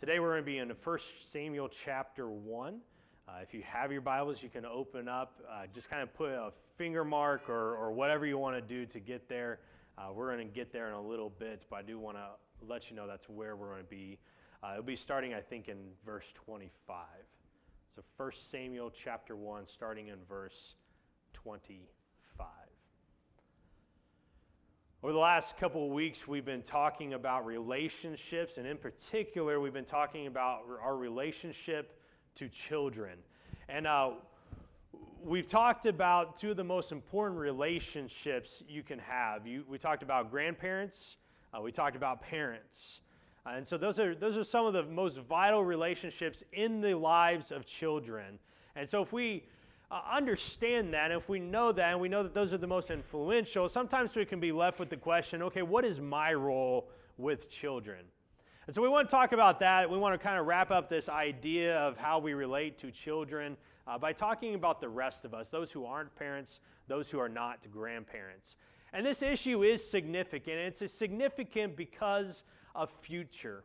Today we're going to be in 1 Samuel chapter 1. Uh, if you have your Bibles, you can open up, uh, just kind of put a finger mark or, or whatever you want to do to get there. Uh, we're going to get there in a little bit, but I do want to let you know that's where we're going to be. Uh, it'll be starting, I think, in verse 25. So 1 Samuel chapter 1, starting in verse 25. Over the last couple of weeks, we've been talking about relationships, and in particular, we've been talking about our relationship to children. And uh, we've talked about two of the most important relationships you can have. You, we talked about grandparents, uh, we talked about parents. Uh, and so, those are, those are some of the most vital relationships in the lives of children. And so, if we uh, understand that, if we know that, and we know that those are the most influential, sometimes we can be left with the question okay, what is my role with children? And so we want to talk about that. We want to kind of wrap up this idea of how we relate to children uh, by talking about the rest of us, those who aren't parents, those who are not grandparents. And this issue is significant. It's significant because of future.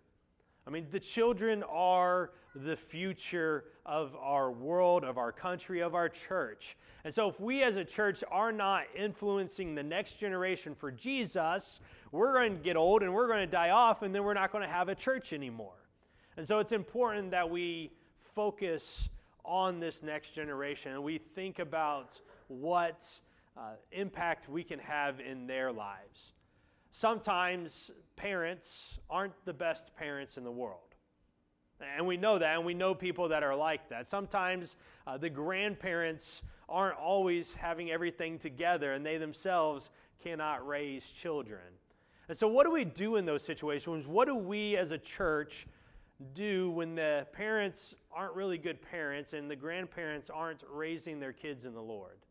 I mean, the children are the future of our world, of our country, of our church. And so, if we as a church are not influencing the next generation for Jesus, we're going to get old and we're going to die off, and then we're not going to have a church anymore. And so, it's important that we focus on this next generation and we think about what uh, impact we can have in their lives. Sometimes parents aren't the best parents in the world. And we know that, and we know people that are like that. Sometimes uh, the grandparents aren't always having everything together, and they themselves cannot raise children. And so, what do we do in those situations? What do we as a church do when the parents aren't really good parents and the grandparents aren't raising their kids in the Lord?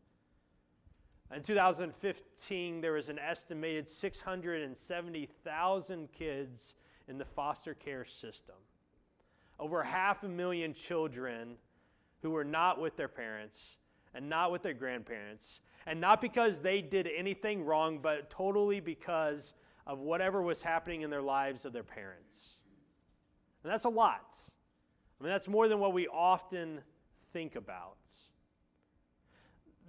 In 2015, there was an estimated 670,000 kids in the foster care system. Over half a million children who were not with their parents and not with their grandparents, and not because they did anything wrong, but totally because of whatever was happening in their lives of their parents. And that's a lot. I mean, that's more than what we often think about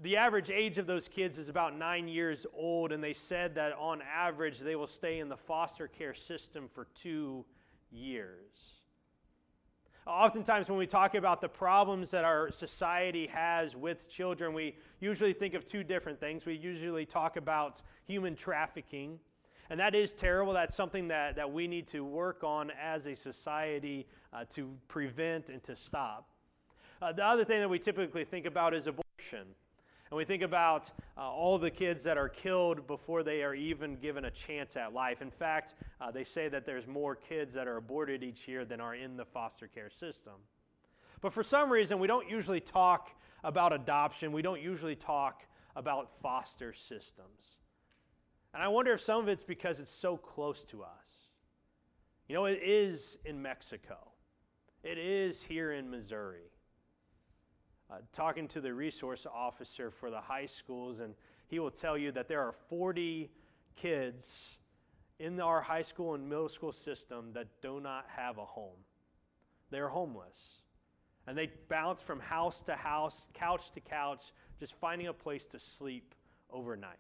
the average age of those kids is about nine years old, and they said that on average they will stay in the foster care system for two years. Oftentimes, when we talk about the problems that our society has with children, we usually think of two different things. We usually talk about human trafficking, and that is terrible. That's something that, that we need to work on as a society uh, to prevent and to stop. Uh, the other thing that we typically think about is abortion. And we think about uh, all the kids that are killed before they are even given a chance at life. In fact, uh, they say that there's more kids that are aborted each year than are in the foster care system. But for some reason, we don't usually talk about adoption, we don't usually talk about foster systems. And I wonder if some of it's because it's so close to us. You know, it is in Mexico, it is here in Missouri uh, talking to the resource officer for the high schools, and he will tell you that there are 40 kids in our high school and middle school system that do not have a home. They're homeless. And they bounce from house to house, couch to couch, just finding a place to sleep overnight.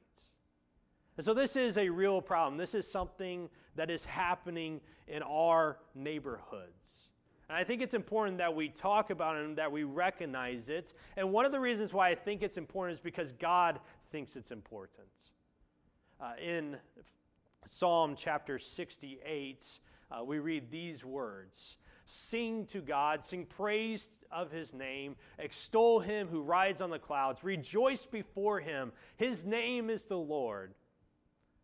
And so, this is a real problem. This is something that is happening in our neighborhoods. And I think it's important that we talk about it and that we recognize it. And one of the reasons why I think it's important is because God thinks it's important. Uh, in Psalm chapter 68, uh, we read these words Sing to God, sing praise of his name, extol him who rides on the clouds, rejoice before him. His name is the Lord.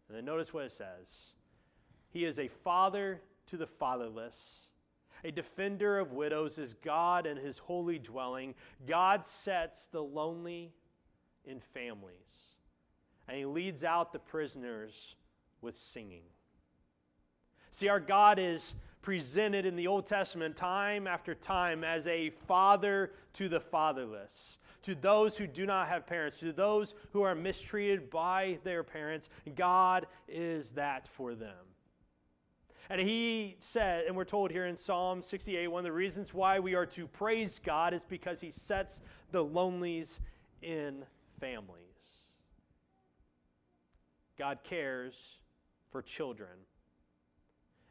And then notice what it says He is a father to the fatherless a defender of widows is God and his holy dwelling. God sets the lonely in families, and he leads out the prisoners with singing. See, our God is presented in the Old Testament time after time as a father to the fatherless, to those who do not have parents, to those who are mistreated by their parents. God is that for them. And he said, and we're told here in Psalm 68, one of the reasons why we are to praise God is because he sets the lonelies in families. God cares for children.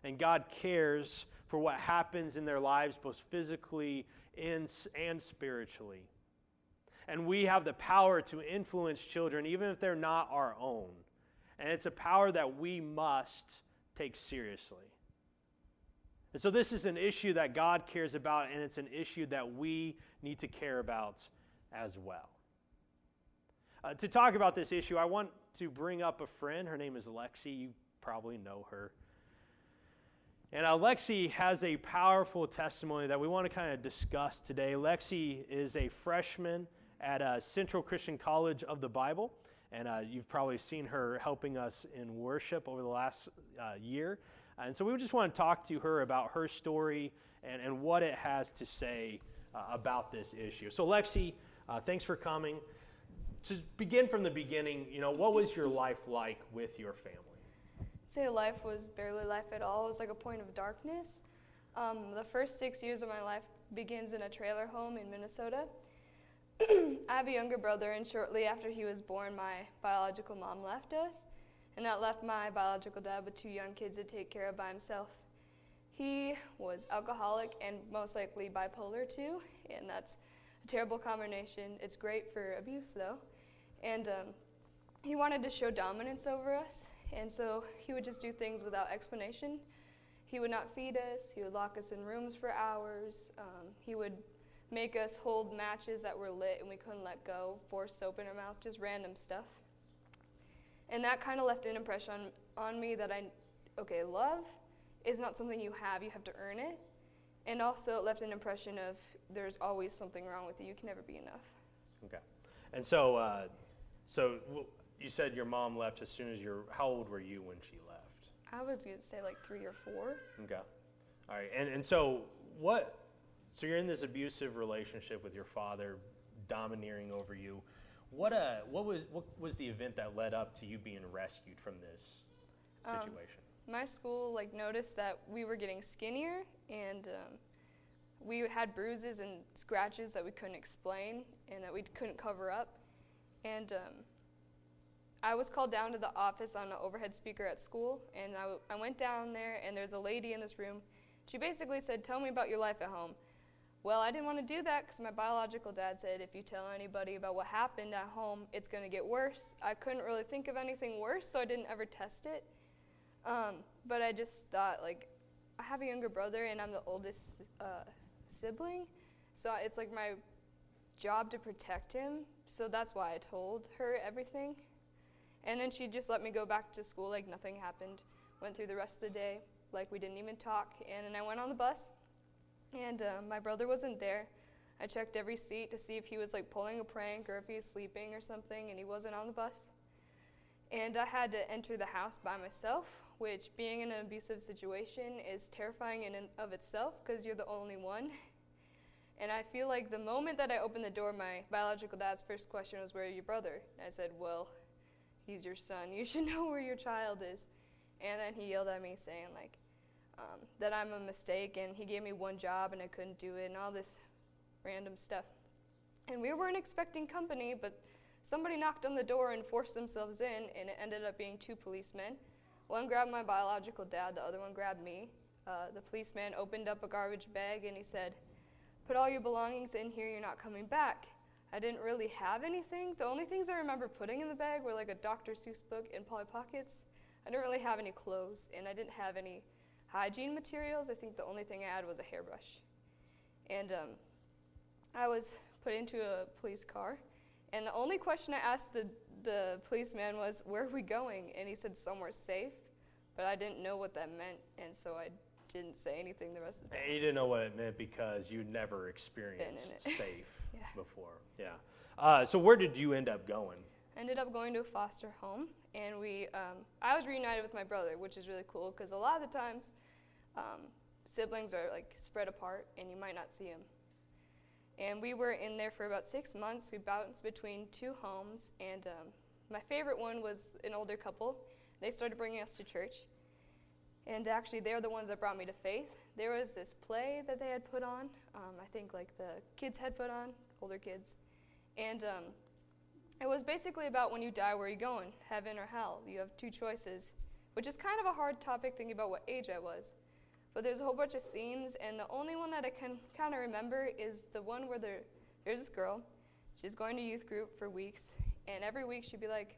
And God cares for what happens in their lives, both physically and, and spiritually. And we have the power to influence children, even if they're not our own. And it's a power that we must take seriously. And so, this is an issue that God cares about, and it's an issue that we need to care about as well. Uh, to talk about this issue, I want to bring up a friend. Her name is Lexi. You probably know her. And uh, Lexi has a powerful testimony that we want to kind of discuss today. Lexi is a freshman at uh, Central Christian College of the Bible, and uh, you've probably seen her helping us in worship over the last uh, year. And so we just want to talk to her about her story and, and what it has to say uh, about this issue. So, Lexi, uh, thanks for coming. To begin from the beginning, you know, what was your life like with your family? say life was barely life at all. It was like a point of darkness. Um, the first six years of my life begins in a trailer home in Minnesota. I have a younger brother, and shortly after he was born, my biological mom left us, and that left my biological dad with two young kids to take care of by himself. He was alcoholic and most likely bipolar too, and that's a terrible combination. It's great for abuse though. And um, he wanted to show dominance over us, and so he would just do things without explanation. He would not feed us, he would lock us in rooms for hours, um, he would make us hold matches that were lit and we couldn't let go, force soap in our mouth, just random stuff. And that kind of left an impression on, on me that I, okay, love is not something you have, you have to earn it. And also, it left an impression of there's always something wrong with you, you can never be enough. Okay. And so, uh, so you said your mom left as soon as you're. How old were you when she left? I to say like three or four. Okay. All right. And and so what? So you're in this abusive relationship with your father, domineering over you. What uh what was what was the event that led up to you being rescued from this um, situation? Um, my school like noticed that we were getting skinnier and. Um, we had bruises and scratches that we couldn't explain and that we couldn't cover up. And um, I was called down to the office on an overhead speaker at school, and I, I went down there, and there's a lady in this room. She basically said, Tell me about your life at home. Well, I didn't want to do that because my biological dad said, If you tell anybody about what happened at home, it's going to get worse. I couldn't really think of anything worse, so I didn't ever test it. Um, but I just thought, like, I have a younger brother, and I'm the oldest uh, sibling, so it's like my job to protect him. So that's why I told her everything. And then she just let me go back to school like nothing happened. Went through the rest of the day like we didn't even talk. And then I went on the bus, and uh, my brother wasn't there. I checked every seat to see if he was like pulling a prank or if he was sleeping or something, and he wasn't on the bus. And I had to enter the house by myself, which, being in an abusive situation, is terrifying in and of itself because you're the only one. And I feel like the moment that I opened the door, my biological dad's first question was, Where your brother? And I said, Well, he's your son. You should know where your child is. And then he yelled at me saying like um, that I'm a mistake, and he gave me one job and I couldn't do it, and all this random stuff. And we weren't expecting company, but somebody knocked on the door and forced themselves in, and it ended up being two policemen. One grabbed my biological dad, the other one grabbed me. Uh, the policeman opened up a garbage bag and he said, Put all your belongings in here, you're not coming back. I didn't really have anything. The only things I remember putting in the bag were like a Dr. Seuss book and Polly Pockets. I didn't really have any clothes, and I didn't have any hygiene materials. I think the only thing I had was a hairbrush. And um, I was put into a police car, and the only question I asked the, the policeman was, Where are we going? And he said, Somewhere safe. But I didn't know what that meant, and so I didn't say anything the rest of the time. And you didn't know what it meant because you'd never experienced safe yeah. before. Yeah. Uh, so where did you end up going? Ended up going to a foster home, and we. Um, I was reunited with my brother, which is really cool because a lot of the times, um, siblings are like spread apart, and you might not see them. And we were in there for about six months. We bounced between two homes, and um, my favorite one was an older couple. They started bringing us to church. And actually, they're the ones that brought me to faith. There was this play that they had put on. Um, I think like the kids had put on, older kids. And um, it was basically about when you die, where are you going, heaven or hell? You have two choices, which is kind of a hard topic thinking about what age I was. But there's a whole bunch of scenes, and the only one that I can kind of remember is the one where there, there's this girl. She's going to youth group for weeks, and every week she'd be like,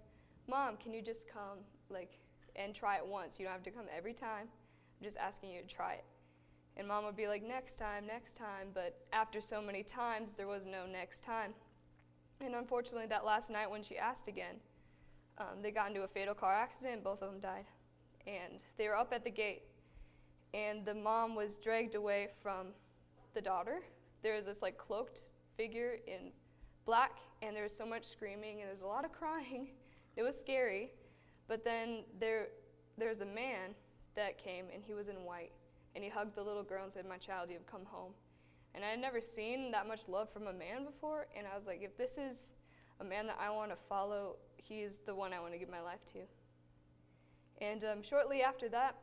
Mom, can you just come, like, and try it once? You don't have to come every time. I'm just asking you to try it. And mom would be like, next time, next time. But after so many times, there was no next time. And unfortunately, that last night when she asked again, um, they got into a fatal car accident. Both of them died. And they were up at the gate. And the mom was dragged away from the daughter. There was this like cloaked figure in black, and there was so much screaming, and there was a lot of crying. It was scary. But then there, there was a man that came, and he was in white and he hugged the little girl and said, My child, you have come home. And I had never seen that much love from a man before, and I was like, if this is a man that I want to follow, he is the one I want to give my life to. And um, shortly after that,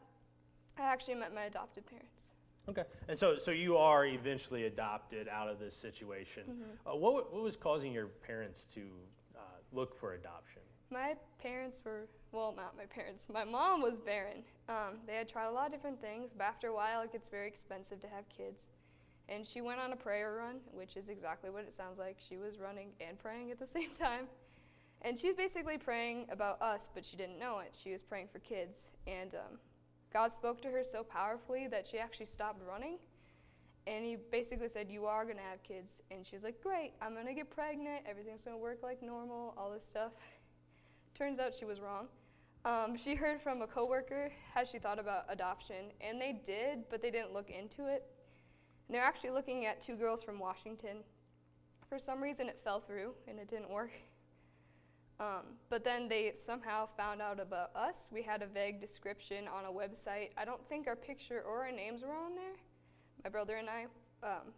I actually met my adopted parents. Okay, and so so you are eventually adopted out of this situation. Mm-hmm. Uh, what what was causing your parents to uh, look for adoption? My parents were well, not my parents. My mom was barren. Um, they had tried a lot of different things, but after a while, it gets very expensive to have kids. And she went on a prayer run, which is exactly what it sounds like. She was running and praying at the same time. And she was basically praying about us, but she didn't know it. She was praying for kids. And um, God spoke to her so powerfully that she actually stopped running. And he basically said, You are going to have kids. And she was like, Great, I'm going to get pregnant. Everything's going to work like normal, all this stuff. Turns out she was wrong. Um, she heard from a coworker how she thought about adoption, and they did, but they didn't look into it. And they're actually looking at two girls from Washington. For some reason, it fell through and it didn't work. Um, but then they somehow found out about us. We had a vague description on a website. I don't think our picture or our names were on there, my brother and I. Um,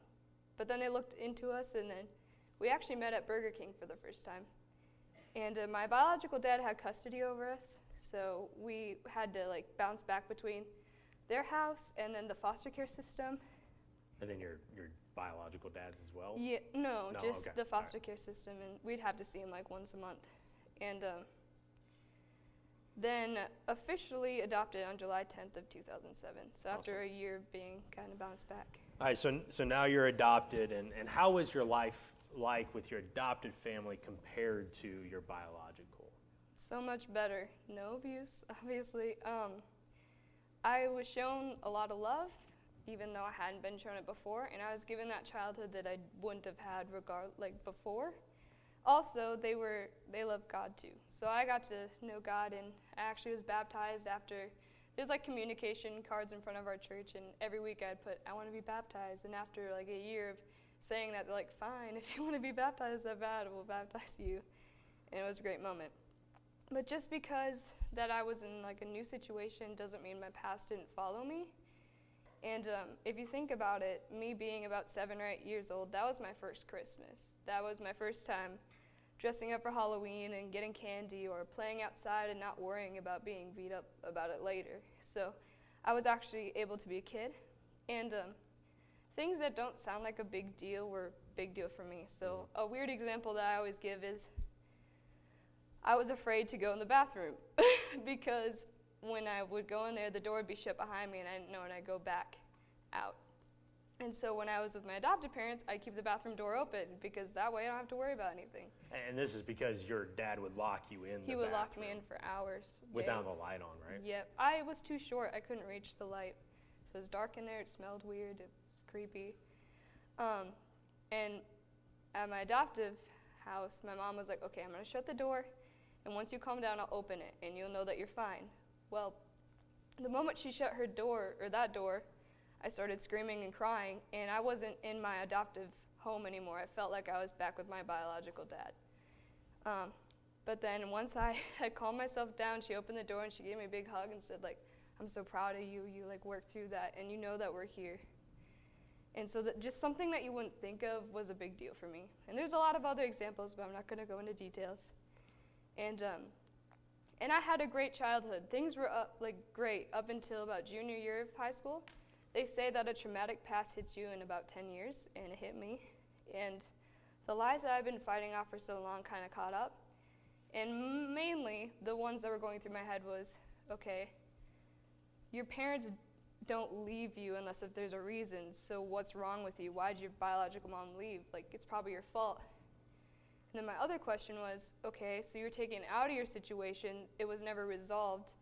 but then they looked into us, and then we actually met at Burger King for the first time. And uh, my biological dad had custody over us, so we had to like bounce back between their house and then the foster care system. And then your your biological dad's as well. Yeah, no, no just okay. the foster right. care system, and we'd have to see him like once a month, and um, then officially adopted on July 10th of 2007. So awesome. after a year of being kind of bounced back. All right, so so now you're adopted, and and how was your life like with your adopted family compared to your biological? so much better. No abuse, obviously. Um, I was shown a lot of love, even though I hadn't been shown it before, and I was given that childhood that I wouldn't have had regard like before. Also, they were they loved God too, so I got to know God, and I actually was baptized after. There's like communication cards in front of our church, and every week I'd put, "I want to be baptized," and after like a year of saying that, they're like, "Fine, if you want to be baptized that bad, we'll baptize you," and it was a great moment. But just because that I was in like a new situation doesn't mean my past didn't follow me. And um, if you think about it, me being about seven or eight years old, that was my first Christmas. That was my first time dressing up for Halloween and getting candy or playing outside and not worrying about being beat up about it later. So I was actually able to be a kid. And um, things that don't sound like a big deal were a big deal for me. So a weird example that I always give is I was afraid to go in the bathroom because when I would go in there, the door would be shut behind me and I didn't know when I'd go back out. And so when I was with my adopted parents, I'd keep the bathroom door open because that way I don't have to worry about anything. And this is because your dad would lock you in. He would lock me in for hours. Without the light on, right? Yep. I was too short. I couldn't reach the light. So it was dark in there. It smelled weird. It was creepy. Um, and at my adoptive house, my mom was like, okay, I'm going to shut the door and once you calm down, I'll open it and you'll know that you're fine. Well, the moment she shut her door, or that door, I started screaming and crying, and I wasn't in my adoptive home anymore. I felt like I was back with my biological dad. Um, but then once I had calmed myself down, she opened the door and she gave me a big hug and said, like, I'm so proud of you. You like worked through that, and you know that we're here. And so that just something that you wouldn't think of was a big deal for me. And there's a lot of other examples, but I'm not going to go into details. And um, and I had a great childhood. Things were up, like great up until about junior year of high school. They say that a traumatic past hits you in about 10 years, and it hit me. And the lies that I've been fighting off for so long kind of caught up. And mainly, the ones that were going through my head was okay, your parents don't leave you unless if there's a reason. So what's wrong with you? Why did your biological mom leave? Like it's probably your fault. And then my other question was, okay, so you're taken out of your situation. It was never resolved.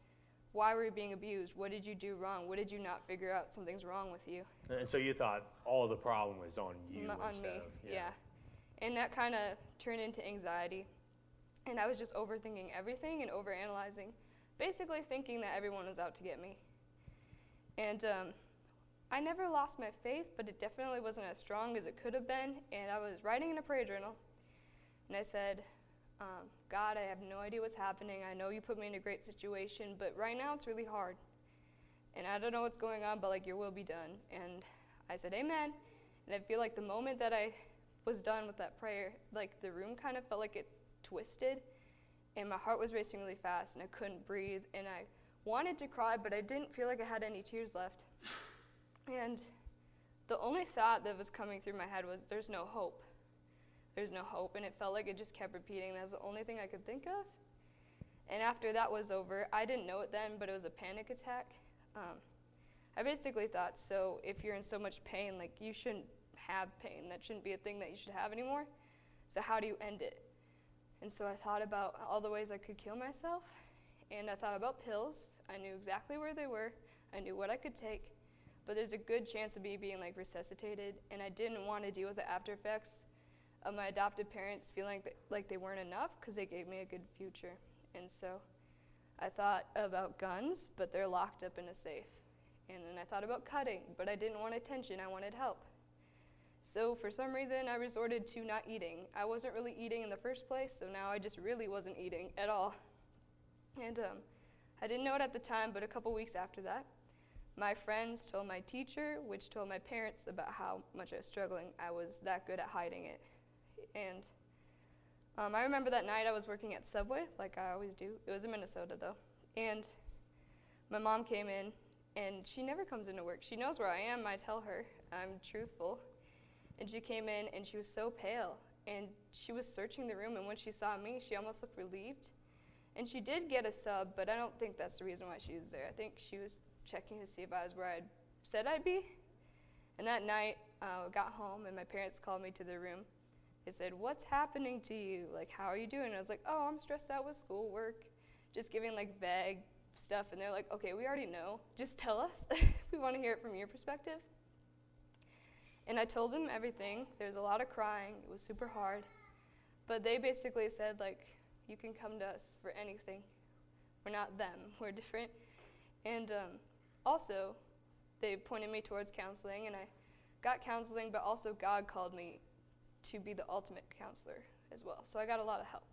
Why were you being abused? What did you do wrong? What did you not figure out? Something's wrong with you. And so you thought all the problem was on you M- on me. of Yeah. And that kind of turned into anxiety. And I was just overthinking everything and overanalyzing, basically thinking that everyone was out to get me. And um, I never lost my faith, but it definitely wasn't as strong as it could have been. And I was writing in a prayer journal, and I said, um, God, I have no idea what's happening. I know you put me in a great situation, but right now it's really hard. And I don't know what's going on, but like your will be done. And I said, Amen. And I feel like the moment that I was done with that prayer, like the room kind of felt like it twisted, and my heart was racing really fast, and I couldn't breathe, and I wanted to cry, but I didn't feel like I had any tears left. And the only thought that was coming through my head was, There's no hope. There's no hope. And it felt like it just kept repeating. That's the only thing I could think of. And after that was over, I didn't know it then, but it was a panic attack. Um, I basically thought, so if you're in so much pain, like you shouldn't have pain. That shouldn't be a thing that you should have anymore. So how do you end it? And so I thought about all the ways I could kill myself. And I thought about pills. I knew exactly where they were. I knew what I could take. But there's a good chance of me being like resuscitated. And I didn't want to deal with the after effects of my adopted parents feeling like, they weren't enough because they gave me a good future. And so I thought about guns, but they're locked up in a safe. And then I thought about cutting, but I didn't want attention, I wanted help. So for some reason, I resorted to not eating. I wasn't really eating in the first place, so now I just really wasn't eating at all. And um, I didn't know it at the time, but a couple weeks after that, my friends told my teacher, which told my parents about how much I was struggling. I was that good at hiding it. And um, I remember that night I was working at Subway, like I always do. It was in Minnesota, though. And my mom came in, and she never comes into work. She knows where I am. I tell her I'm truthful. And she came in, and she was so pale. And she was searching the room, and when she saw me, she almost looked relieved. And she did get a sub, but I don't think that's the reason why she was there. I think she was checking to see if I was where I said I'd be. And that night, uh, I got home, and my parents called me to their room. They said, What's happening to you? Like, how are you doing? And I was like, Oh, I'm stressed out with schoolwork, just giving like vague stuff. And they're like, Okay, we already know. Just tell us. we want to hear it from your perspective. And I told them everything. There was a lot of crying, it was super hard. But they basically said, like, you can come to us for anything. We're not them, we're different. And um, also, they pointed me towards counseling, and I got counseling, but also God called me to be the ultimate counselor as well. So I got a lot of help.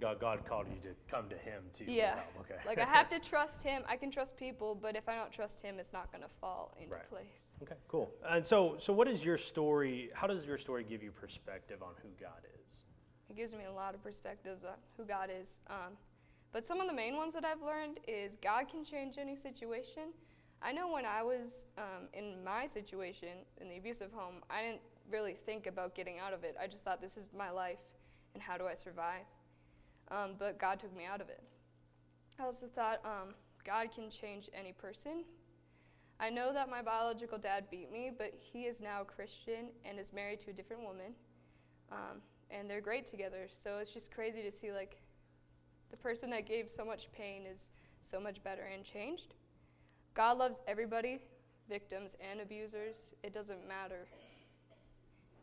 God, God called you to come to Him to get Yeah. help. Okay. Like I have to trust Him. I can trust people, but if I don't trust Him, it's not going to fall into Right. place. okay. Cool. And so, so what is your story? How does your story give you perspective on who God is? It gives me a lot of perspectives on who God is. Um, but some of the main ones that I've learned is God can change any situation. I know when I was um, in my situation in the abusive home, I didn't really think about getting out of it. I just thought this is my life, and how do I survive? Um, but God took me out of it. I also thought um, God can change any person. I know that my biological dad beat me, but he is now a Christian and is married to a different woman. Um, and they're great together. So it's just crazy to see like the person that gave so much pain is so much better and changed. God loves everybody, victims and abusers. It doesn't matter.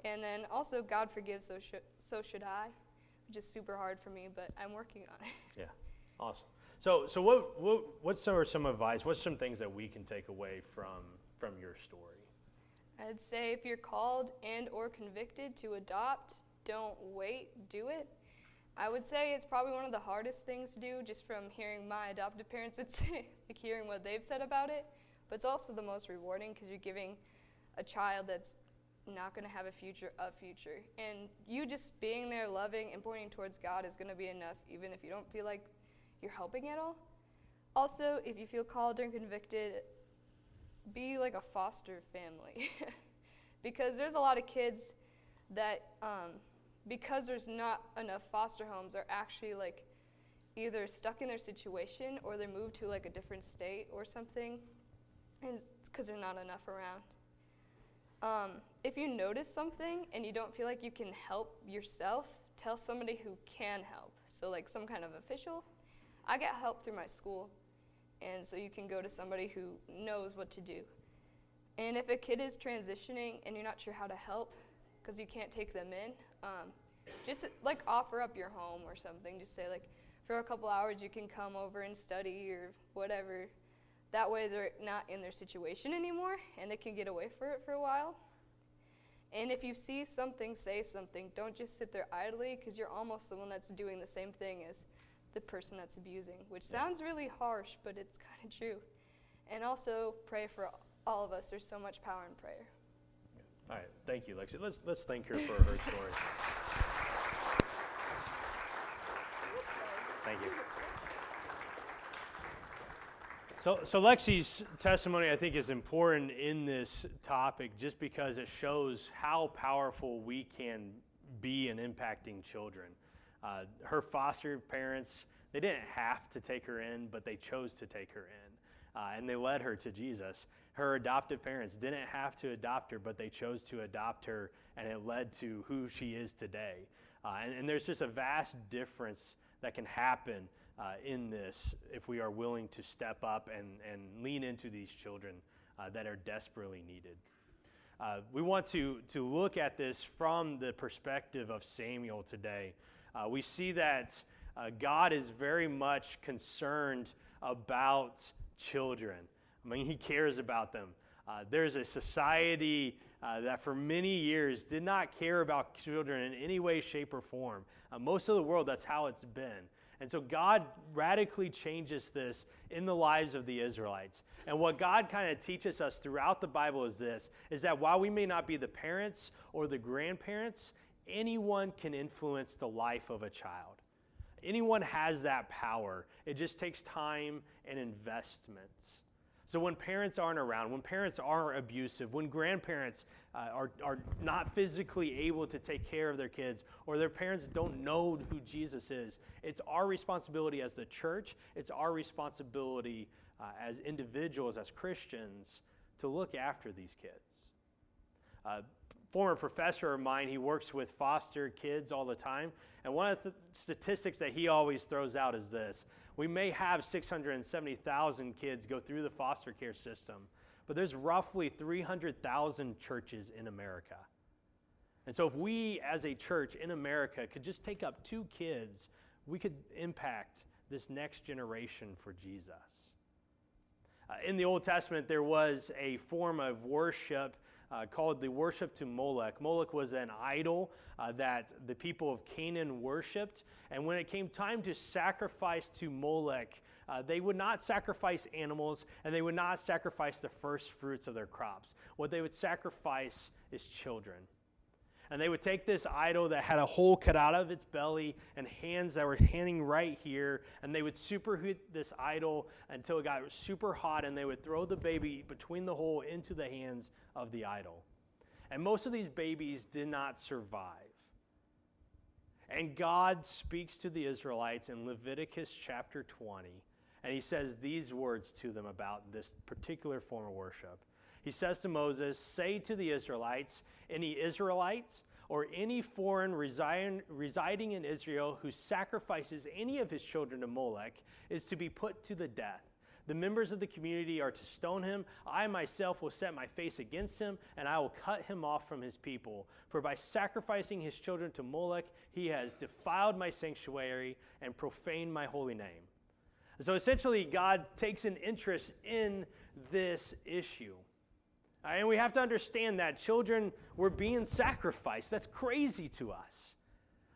And then also God forgives, so should, so should I, which is super hard for me, but I'm working on it. Yeah. Awesome. So, so what, what, what's some, some advice? What's some things that we can take away from, from your story? I'd say if you're called and or convicted to adopt, don't wait, do it. I would say it's probably one of the hardest things to do just from hearing my adoptive parents would say, like hearing what they've said about it, but it's also the most rewarding because you're giving a child that's not going to have a future a future. And you just being there loving and pointing towards God is going to be enough even if you don't feel like you're helping at all. Also, if you feel called or convicted, be like a foster family. because there's a lot of kids that, um, because there's not enough foster homes, are actually like either stuck in their situation or they're moved to like a different state or something, and because there's not enough around. Um, if you notice something and you don't feel like you can help yourself, tell somebody who can help. So, like some kind of official. I get help through my school, and so you can go to somebody who knows what to do. And if a kid is transitioning and you're not sure how to help because you can't take them in, um, just like offer up your home or something. Just say, like, for a couple hours you can come over and study or whatever. That way they're not in their situation anymore and they can get away for it for a while. And if you see something, say something. Don't just sit there idly because you're almost the one that's doing the same thing as the person that's abusing, which yeah. sounds really harsh, but it's kind of true. And also pray for all of us. There's so much power in prayer. All right, thank you, Lexi. Let's let's thank her for her story. Thank you. So, so Lexi's testimony, I think, is important in this topic just because it shows how powerful we can be in impacting children. Uh, her foster parents, they didn't have to take her in, but they chose to take her in. Uh, and they led her to Jesus. Her adoptive parents didn't have to adopt her, but they chose to adopt her, and it led to who she is today. Uh, and, and there's just a vast difference that can happen uh, in this if we are willing to step up and, and lean into these children uh, that are desperately needed. Uh, we want to, to look at this from the perspective of Samuel today. Uh, we see that uh, God is very much concerned about children. I mean, He cares about them. Uh, there's a society that for many years did not care about children in any way, shape, or form. most of the world, that's how it's been. And so God radically changes this in the lives of the Israelites. And what God kind of teaches us throughout the Bible is this is that while we may not be the parents or the grandparents, anyone can influence the life of a child. Anyone has that power. It just takes time and investments. So when parents aren't around, when parents are abusive, when grandparents uh, are, are not physically able to take care of their kids, or their parents don't know who Jesus is, it's our responsibility as the church, it's our responsibility uh, as individuals, as Christians, to look after these kids. Uh, former professor of mine, he works with foster kids all the time. And one of the statistics that he always throws out is this we may have 670,000 kids go through the foster care system, but there's roughly 300,000 churches in America. And so, if we as a church in America could just take up two kids, we could impact this next generation for Jesus. Uh, in the Old Testament, there was a form of worship uh, called the worship to Moloch. Moloch was an idol uh, that the people of Canaan worshiped. And when it came time to sacrifice to Moloch, uh, they would not sacrifice animals and they would not sacrifice the first fruits of their crops. What they would sacrifice is children. And they would take this idol that had a hole cut out of its belly and hands that were hanging right here, and they would superheat this idol until it got super hot, and they would throw the baby between the hole into the hands of the idol. And most of these babies did not survive. And God speaks to the Israelites in Leviticus chapter 20, and he says these words to them about this particular form of worship he says to Moses, Say to the Israelites, any Israelites or any foreign residing, residing in Israel who sacrifices any of his children to Molech is to be put to the death. The members of the community are to stone him. I myself will set my face against him, and I will cut him off from his people. For by sacrificing his children to Molech, he has defiled my sanctuary and profaned my holy name. So essentially, God takes an interest in this issue. Uh, and we have to understand that children were being sacrificed. That's crazy to us.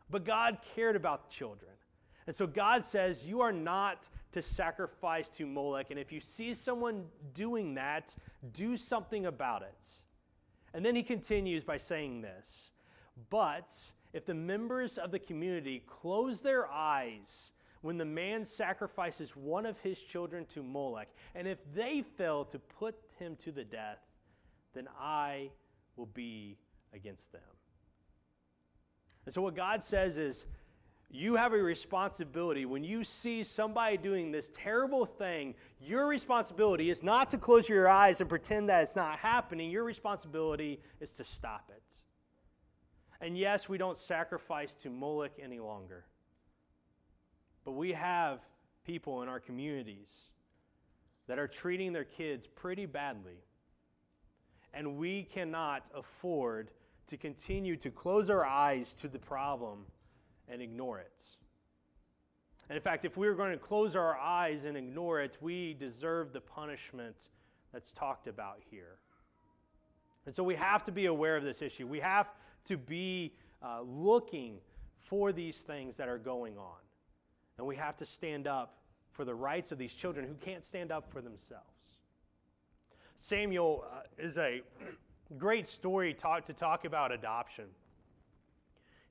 But God cared about children. And so God says, You are not to sacrifice to Molech. And if you see someone doing that, do something about it. And then he continues by saying this But if the members of the community close their eyes when the man sacrifices one of his children to Molech, and if they fail to put him to the death, then I will be against them. And so, what God says is, you have a responsibility when you see somebody doing this terrible thing. Your responsibility is not to close your eyes and pretend that it's not happening. Your responsibility is to stop it. And yes, we don't sacrifice to Moloch any longer. But we have people in our communities that are treating their kids pretty badly. And we cannot afford to continue to close our eyes to the problem and ignore it. And in fact, if we are going to close our eyes and ignore it, we deserve the punishment that's talked about here. And so we have to be aware of this issue. We have to be uh, looking for these things that are going on. And we have to stand up for the rights of these children who can't stand up for themselves. Samuel uh, is a great story talk, to talk about adoption.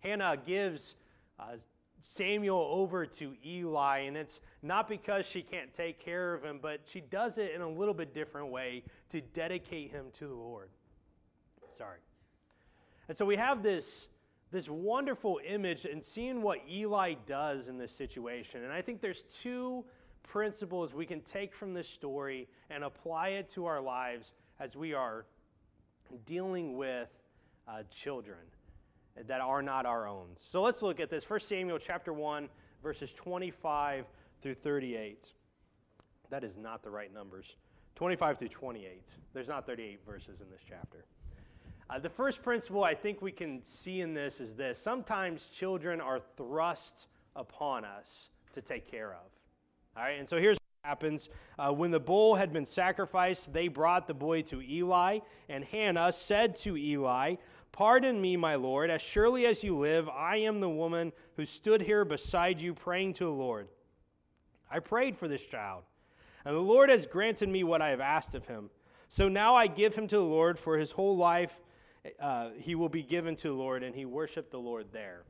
Hannah gives uh, Samuel over to Eli, and it's not because she can't take care of him, but she does it in a little bit different way to dedicate him to the Lord. Sorry. And so we have this, this wonderful image and seeing what Eli does in this situation. And I think there's two principles we can take from this story and apply it to our lives as we are dealing with uh, children that are not our own. So let's look at this. 1 Samuel chapter 1, verses 25 through 38. That is not the right numbers. 25 through 28. There's not 38 verses in this chapter. Uh, the first principle I think we can see in this is this sometimes children are thrust upon us to take care of. All right, and so here's what happens. Uh, when the bull had been sacrificed, they brought the boy to Eli, and Hannah said to Eli, Pardon me, my Lord, as surely as you live, I am the woman who stood here beside you praying to the Lord. I prayed for this child, and the Lord has granted me what I have asked of him. So now I give him to the Lord for his whole life uh, he will be given to the Lord, and he worshiped the Lord there.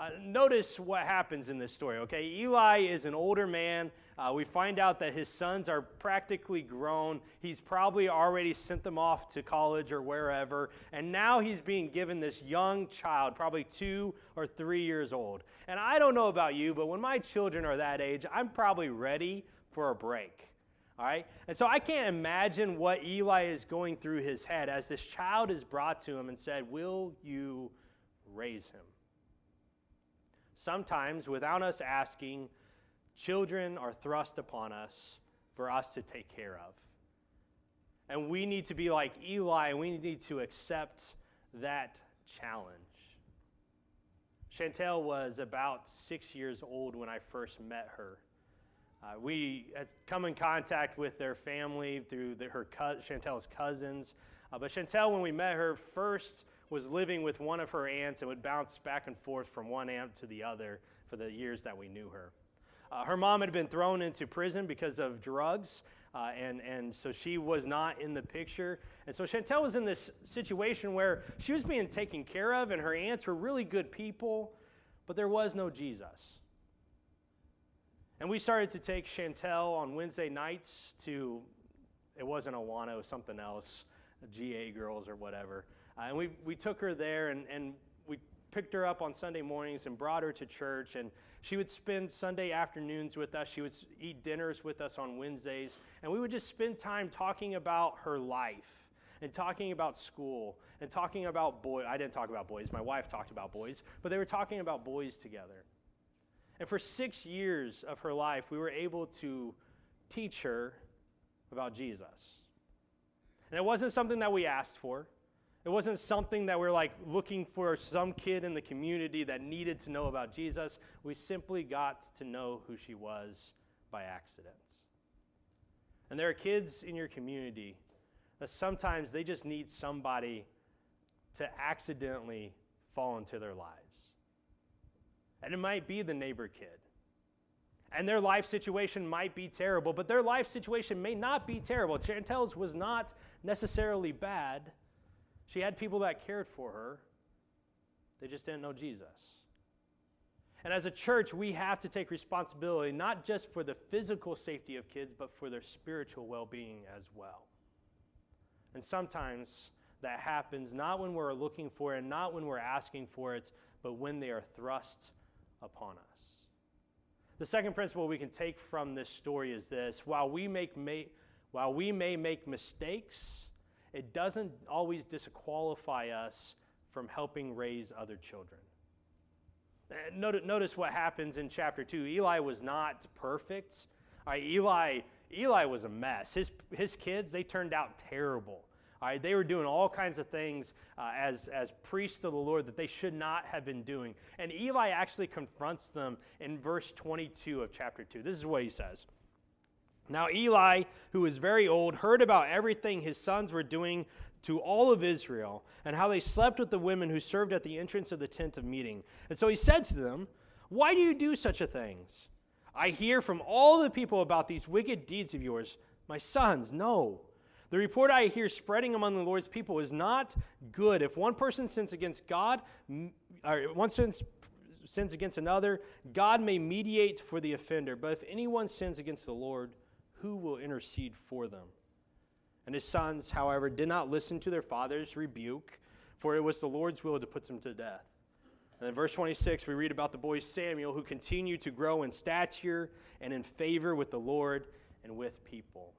Uh, notice what happens in this story, okay? Eli is an older man. Uh, we find out that his sons are practically grown. He's probably already sent them off to college or wherever. And now he's being given this young child, probably two or three years old. And I don't know about you, but when my children are that age, I'm probably ready for a break. All right? And so I can't imagine what Eli is going through his head as this child is brought to him and said, Will you raise him? Sometimes, without us asking, children are thrust upon us for us to take care of. And we need to be like Eli, we need to accept that challenge. Chantel was about six years old when I first met her. Uh, we had come in contact with their family through the, her co- Chantel's cousins. Uh, but Chantel, when we met her, first was living with one of her aunts and would bounce back and forth from one aunt to the other for the years that we knew her. Uh, her mom had been thrown into prison because of drugs, uh, and, and so she was not in the picture. And so Chantel was in this situation where she was being taken care of, and her aunts were really good people, but there was no Jesus. And we started to take Chantel on Wednesday nights to, it wasn't was something else, GA girls or whatever. Uh, and we, we took her there and, and we picked her up on Sunday mornings and brought her to church. And she would spend Sunday afternoons with us. She would eat dinners with us on Wednesdays. And we would just spend time talking about her life and talking about school and talking about boys. I didn't talk about boys, my wife talked about boys, but they were talking about boys together. And for six years of her life, we were able to teach her about Jesus. And it wasn't something that we asked for. It wasn't something that we're like looking for some kid in the community that needed to know about Jesus. We simply got to know who she was by accident. And there are kids in your community that sometimes they just need somebody to accidentally fall into their lives. And it might be the neighbor kid. And their life situation might be terrible, but their life situation may not be terrible. Chantel's was not necessarily bad. She had people that cared for her, they just didn't know Jesus. And as a church, we have to take responsibility not just for the physical safety of kids, but for their spiritual well being as well. And sometimes that happens not when we're looking for it, not when we're asking for it, but when they are thrust upon us. The second principle we can take from this story is this while we, make, may, while we may make mistakes, it doesn't always disqualify us from helping raise other children. Notice what happens in chapter 2. Eli was not perfect. Right, Eli, Eli was a mess. His, his kids, they turned out terrible. All right, they were doing all kinds of things uh, as, as priests of the Lord that they should not have been doing. And Eli actually confronts them in verse 22 of chapter 2. This is what he says. Now, Eli, who was very old, heard about everything his sons were doing to all of Israel and how they slept with the women who served at the entrance of the tent of meeting. And so he said to them, Why do you do such a things? I hear from all the people about these wicked deeds of yours. My sons, no. The report I hear spreading among the Lord's people is not good. If one person sins against God, or one sins, sins against another, God may mediate for the offender. But if anyone sins against the Lord, who will intercede for them? And his sons, however, did not listen to their father's rebuke, for it was the Lord's will to put them to death. And in verse 26, we read about the boy Samuel who continued to grow in stature and in favor with the Lord and with people.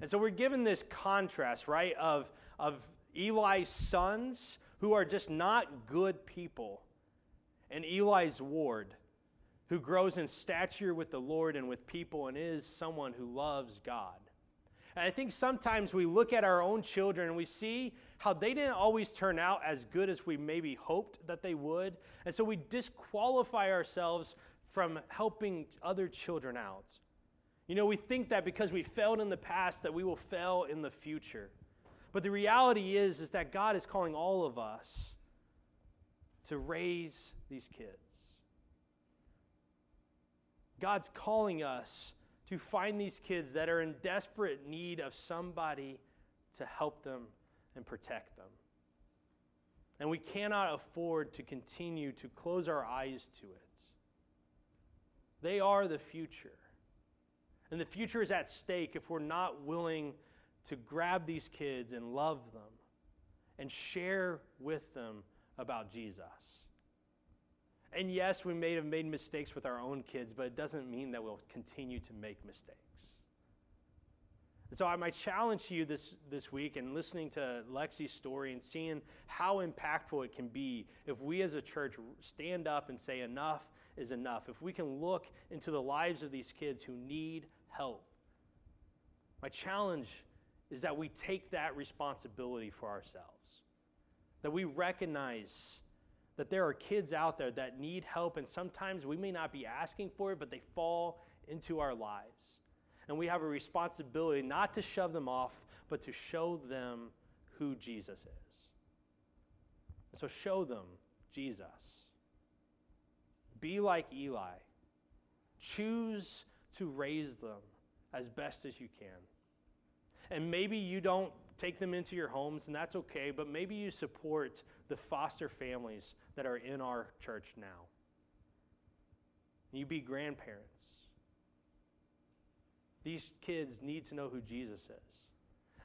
And so we're given this contrast, right, of, of Eli's sons who are just not good people, and Eli's ward who grows in stature with the Lord and with people and is someone who loves God. And I think sometimes we look at our own children and we see how they didn't always turn out as good as we maybe hoped that they would. And so we disqualify ourselves from helping other children out. You know, we think that because we failed in the past that we will fail in the future. But the reality is is that God is calling all of us to raise these kids. God's calling us to find these kids that are in desperate need of somebody to help them and protect them. And we cannot afford to continue to close our eyes to it. They are the future. And the future is at stake if we're not willing to grab these kids and love them and share with them about Jesus. And yes, we may have made mistakes with our own kids, but it doesn't mean that we'll continue to make mistakes. And so, my challenge to you this, this week, and listening to Lexi's story and seeing how impactful it can be if we as a church stand up and say, enough is enough. If we can look into the lives of these kids who need help. My challenge is that we take that responsibility for ourselves, that we recognize that there are kids out there that need help, and sometimes we may not be asking for it, but they fall into our lives. And we have a responsibility not to shove them off, but to show them who Jesus is. And so show them Jesus. Be like Eli. Choose to raise them as best as you can. And maybe you don't take them into your homes, and that's okay, but maybe you support the foster families that are in our church now. You be grandparents. These kids need to know who Jesus is.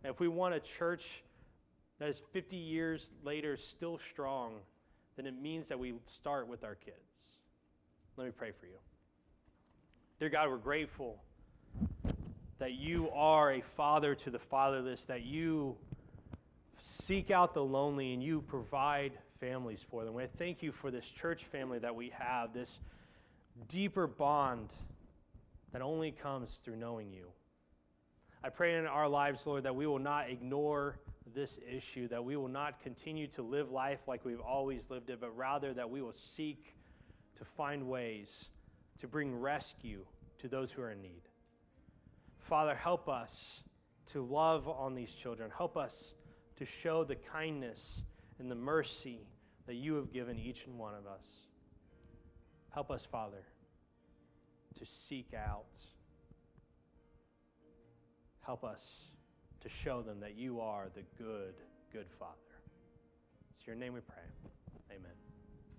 And if we want a church that is 50 years later still strong, then it means that we start with our kids. Let me pray for you. Dear God, we're grateful that you are a father to the fatherless, that you seek out the lonely and you provide families for them. I thank you for this church family that we have, this deeper bond that only comes through knowing you. I pray in our lives, Lord, that we will not ignore this issue, that we will not continue to live life like we've always lived it, but rather that we will seek to find ways to bring rescue to those who are in need. Father, help us to love on these children. Help us to show the kindness and the mercy that you have given each and one of us. Help us, Father, to seek out. Help us to show them that you are the good, good Father. It's your name we pray. Amen.